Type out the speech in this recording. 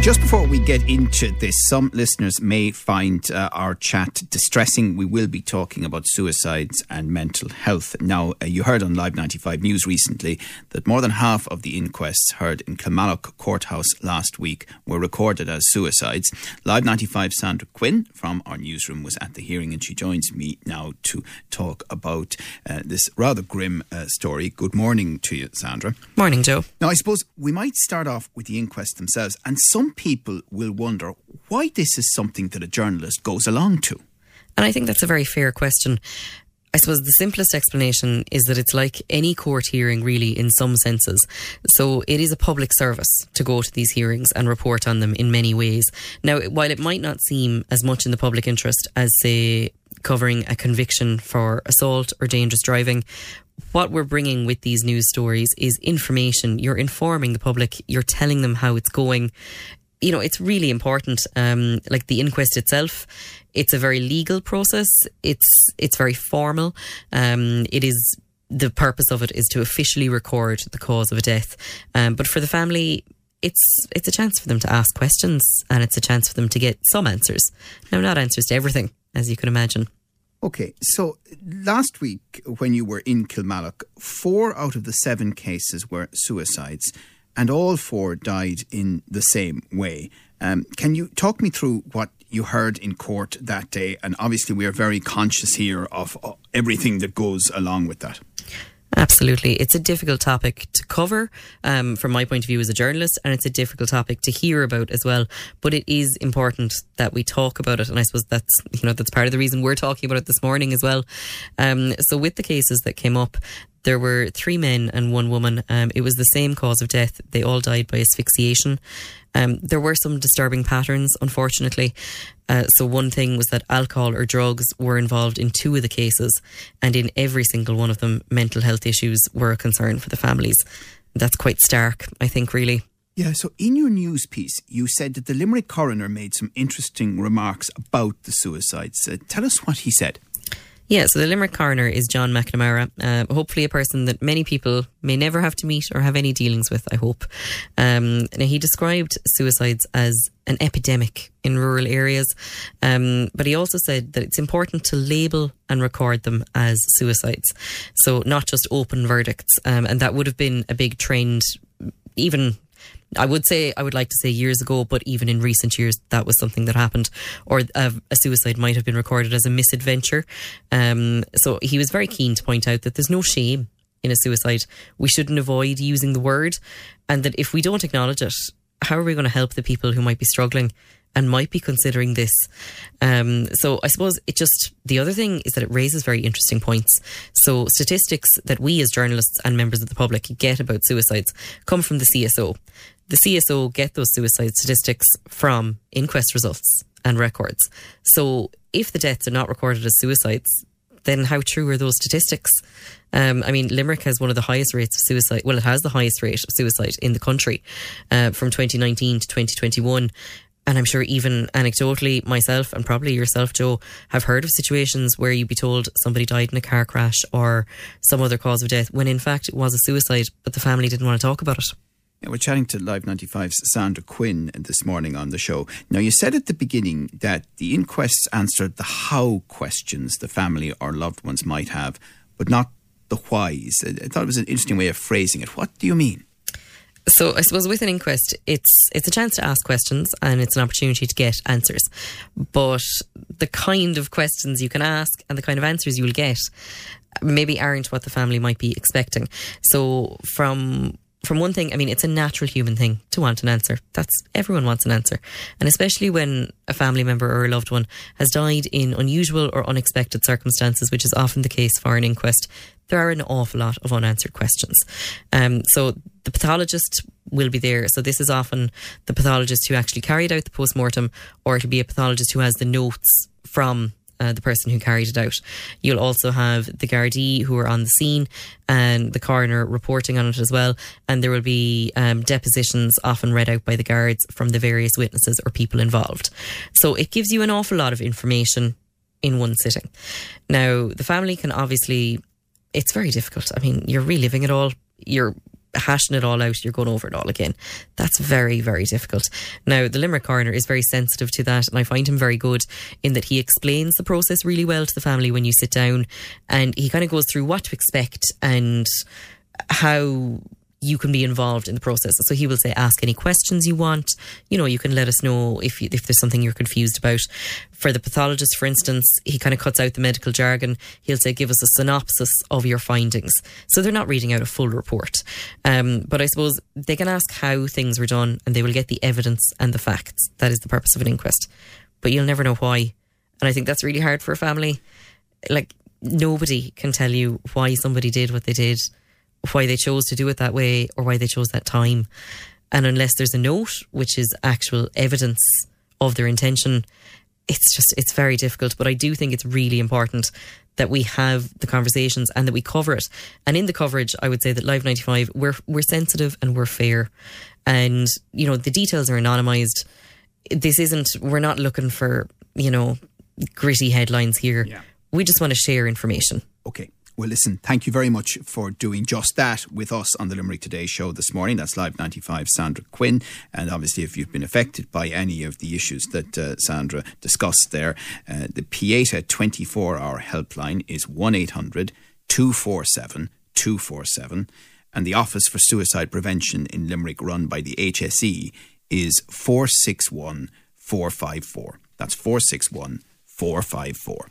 Just before we get into this, some listeners may find uh, our chat distressing. We will be talking about suicides and mental health. Now, uh, you heard on Live 95 News recently that more than half of the inquests heard in Kilmallock Courthouse last week were recorded as suicides. Live 95 Sandra Quinn from our newsroom was at the hearing and she joins me now to talk about uh, this rather grim uh, story. Good morning to you, Sandra. Morning, Joe. Now, I suppose we might start off with the inquests themselves, and some people will wonder why this is something that a journalist goes along to. And I think that's a very fair question. I suppose the simplest explanation is that it's like any court hearing, really, in some senses. So it is a public service to go to these hearings and report on them in many ways. Now, while it might not seem as much in the public interest as, say, covering a conviction for assault or dangerous driving, what we're bringing with these news stories is information. You're informing the public, you're telling them how it's going you know, it's really important. Um, like the inquest itself, it's a very legal process. It's it's very formal. Um, it is the purpose of it is to officially record the cause of a death. Um, but for the family, it's it's a chance for them to ask questions and it's a chance for them to get some answers. Now, not answers to everything, as you can imagine. Okay, so last week when you were in Kilmallock, four out of the seven cases were suicides and all four died in the same way. Um, can you talk me through what you heard in court that day? And obviously, we are very conscious here of uh, everything that goes along with that. Absolutely. It's a difficult topic to cover um, from my point of view as a journalist, and it's a difficult topic to hear about as well. But it is important that we talk about it, and I suppose that's you know that's part of the reason we're talking about it this morning as well. Um, so with the cases that came up, there were three men and one woman. Um, it was the same cause of death. They all died by asphyxiation. Um, there were some disturbing patterns, unfortunately. Uh, so, one thing was that alcohol or drugs were involved in two of the cases, and in every single one of them, mental health issues were a concern for the families. That's quite stark, I think, really. Yeah, so in your news piece, you said that the Limerick coroner made some interesting remarks about the suicides. Uh, tell us what he said. Yeah, so the Limerick coroner is John McNamara. Uh, hopefully, a person that many people may never have to meet or have any dealings with. I hope. Um, now, he described suicides as an epidemic in rural areas, um, but he also said that it's important to label and record them as suicides, so not just open verdicts. Um, and that would have been a big trend, even I would say, I would like to say years ago, but even in recent years, that was something that happened, or a, a suicide might have been recorded as a misadventure. Um, so he was very keen to point out that there's no shame in a suicide. We shouldn't avoid using the word, and that if we don't acknowledge it, how are we going to help the people who might be struggling? And might be considering this. Um, so I suppose it just, the other thing is that it raises very interesting points. So statistics that we as journalists and members of the public get about suicides come from the CSO the CSO get those suicide statistics from inquest results and records. So if the deaths are not recorded as suicides, then how true are those statistics? Um, I mean, Limerick has one of the highest rates of suicide. Well, it has the highest rate of suicide in the country uh, from 2019 to 2021. And I'm sure even anecdotally, myself and probably yourself, Joe, have heard of situations where you'd be told somebody died in a car crash or some other cause of death when in fact it was a suicide, but the family didn't want to talk about it. Yeah, we're chatting to Live 95's Sandra Quinn this morning on the show. Now, you said at the beginning that the inquests answered the how questions the family or loved ones might have, but not the whys. I thought it was an interesting way of phrasing it. What do you mean? So I suppose with an inquest, it's it's a chance to ask questions and it's an opportunity to get answers. But the kind of questions you can ask and the kind of answers you'll get maybe aren't what the family might be expecting. So from from one thing, I mean, it's a natural human thing to want an answer. That's everyone wants an answer. And especially when a family member or a loved one has died in unusual or unexpected circumstances, which is often the case for an inquest, there are an awful lot of unanswered questions. Um, so the pathologist will be there. So this is often the pathologist who actually carried out the post mortem, or it'll be a pathologist who has the notes from uh, the person who carried it out. You'll also have the Gardaí who are on the scene and the coroner reporting on it as well. And there will be um, depositions often read out by the guards from the various witnesses or people involved. So it gives you an awful lot of information in one sitting. Now, the family can obviously, it's very difficult. I mean, you're reliving it all. You're hashing it all out, you're going over it all again. That's very, very difficult. Now, the Limerick coroner is very sensitive to that, and I find him very good in that he explains the process really well to the family when you sit down, and he kind of goes through what to expect and how you can be involved in the process. So he will say, ask any questions you want. You know, you can let us know if you, if there's something you're confused about. For the pathologist, for instance, he kind of cuts out the medical jargon. He'll say, give us a synopsis of your findings. So they're not reading out a full report. Um, but I suppose they can ask how things were done and they will get the evidence and the facts. That is the purpose of an inquest. But you'll never know why. And I think that's really hard for a family. Like, nobody can tell you why somebody did what they did why they chose to do it that way or why they chose that time. And unless there's a note, which is actual evidence of their intention, it's just, it's very difficult. But I do think it's really important that we have the conversations and that we cover it. And in the coverage, I would say that Live 95, we're, we're sensitive and we're fair. And, you know, the details are anonymized. This isn't, we're not looking for, you know, gritty headlines here. Yeah. We just want to share information. Okay. Well, listen, thank you very much for doing just that with us on the Limerick Today show this morning. That's Live 95, Sandra Quinn. And obviously, if you've been affected by any of the issues that uh, Sandra discussed there, uh, the Pieta 24 hour helpline is 1 800 247 247. And the Office for Suicide Prevention in Limerick, run by the HSE, is 461 454. That's 461 454.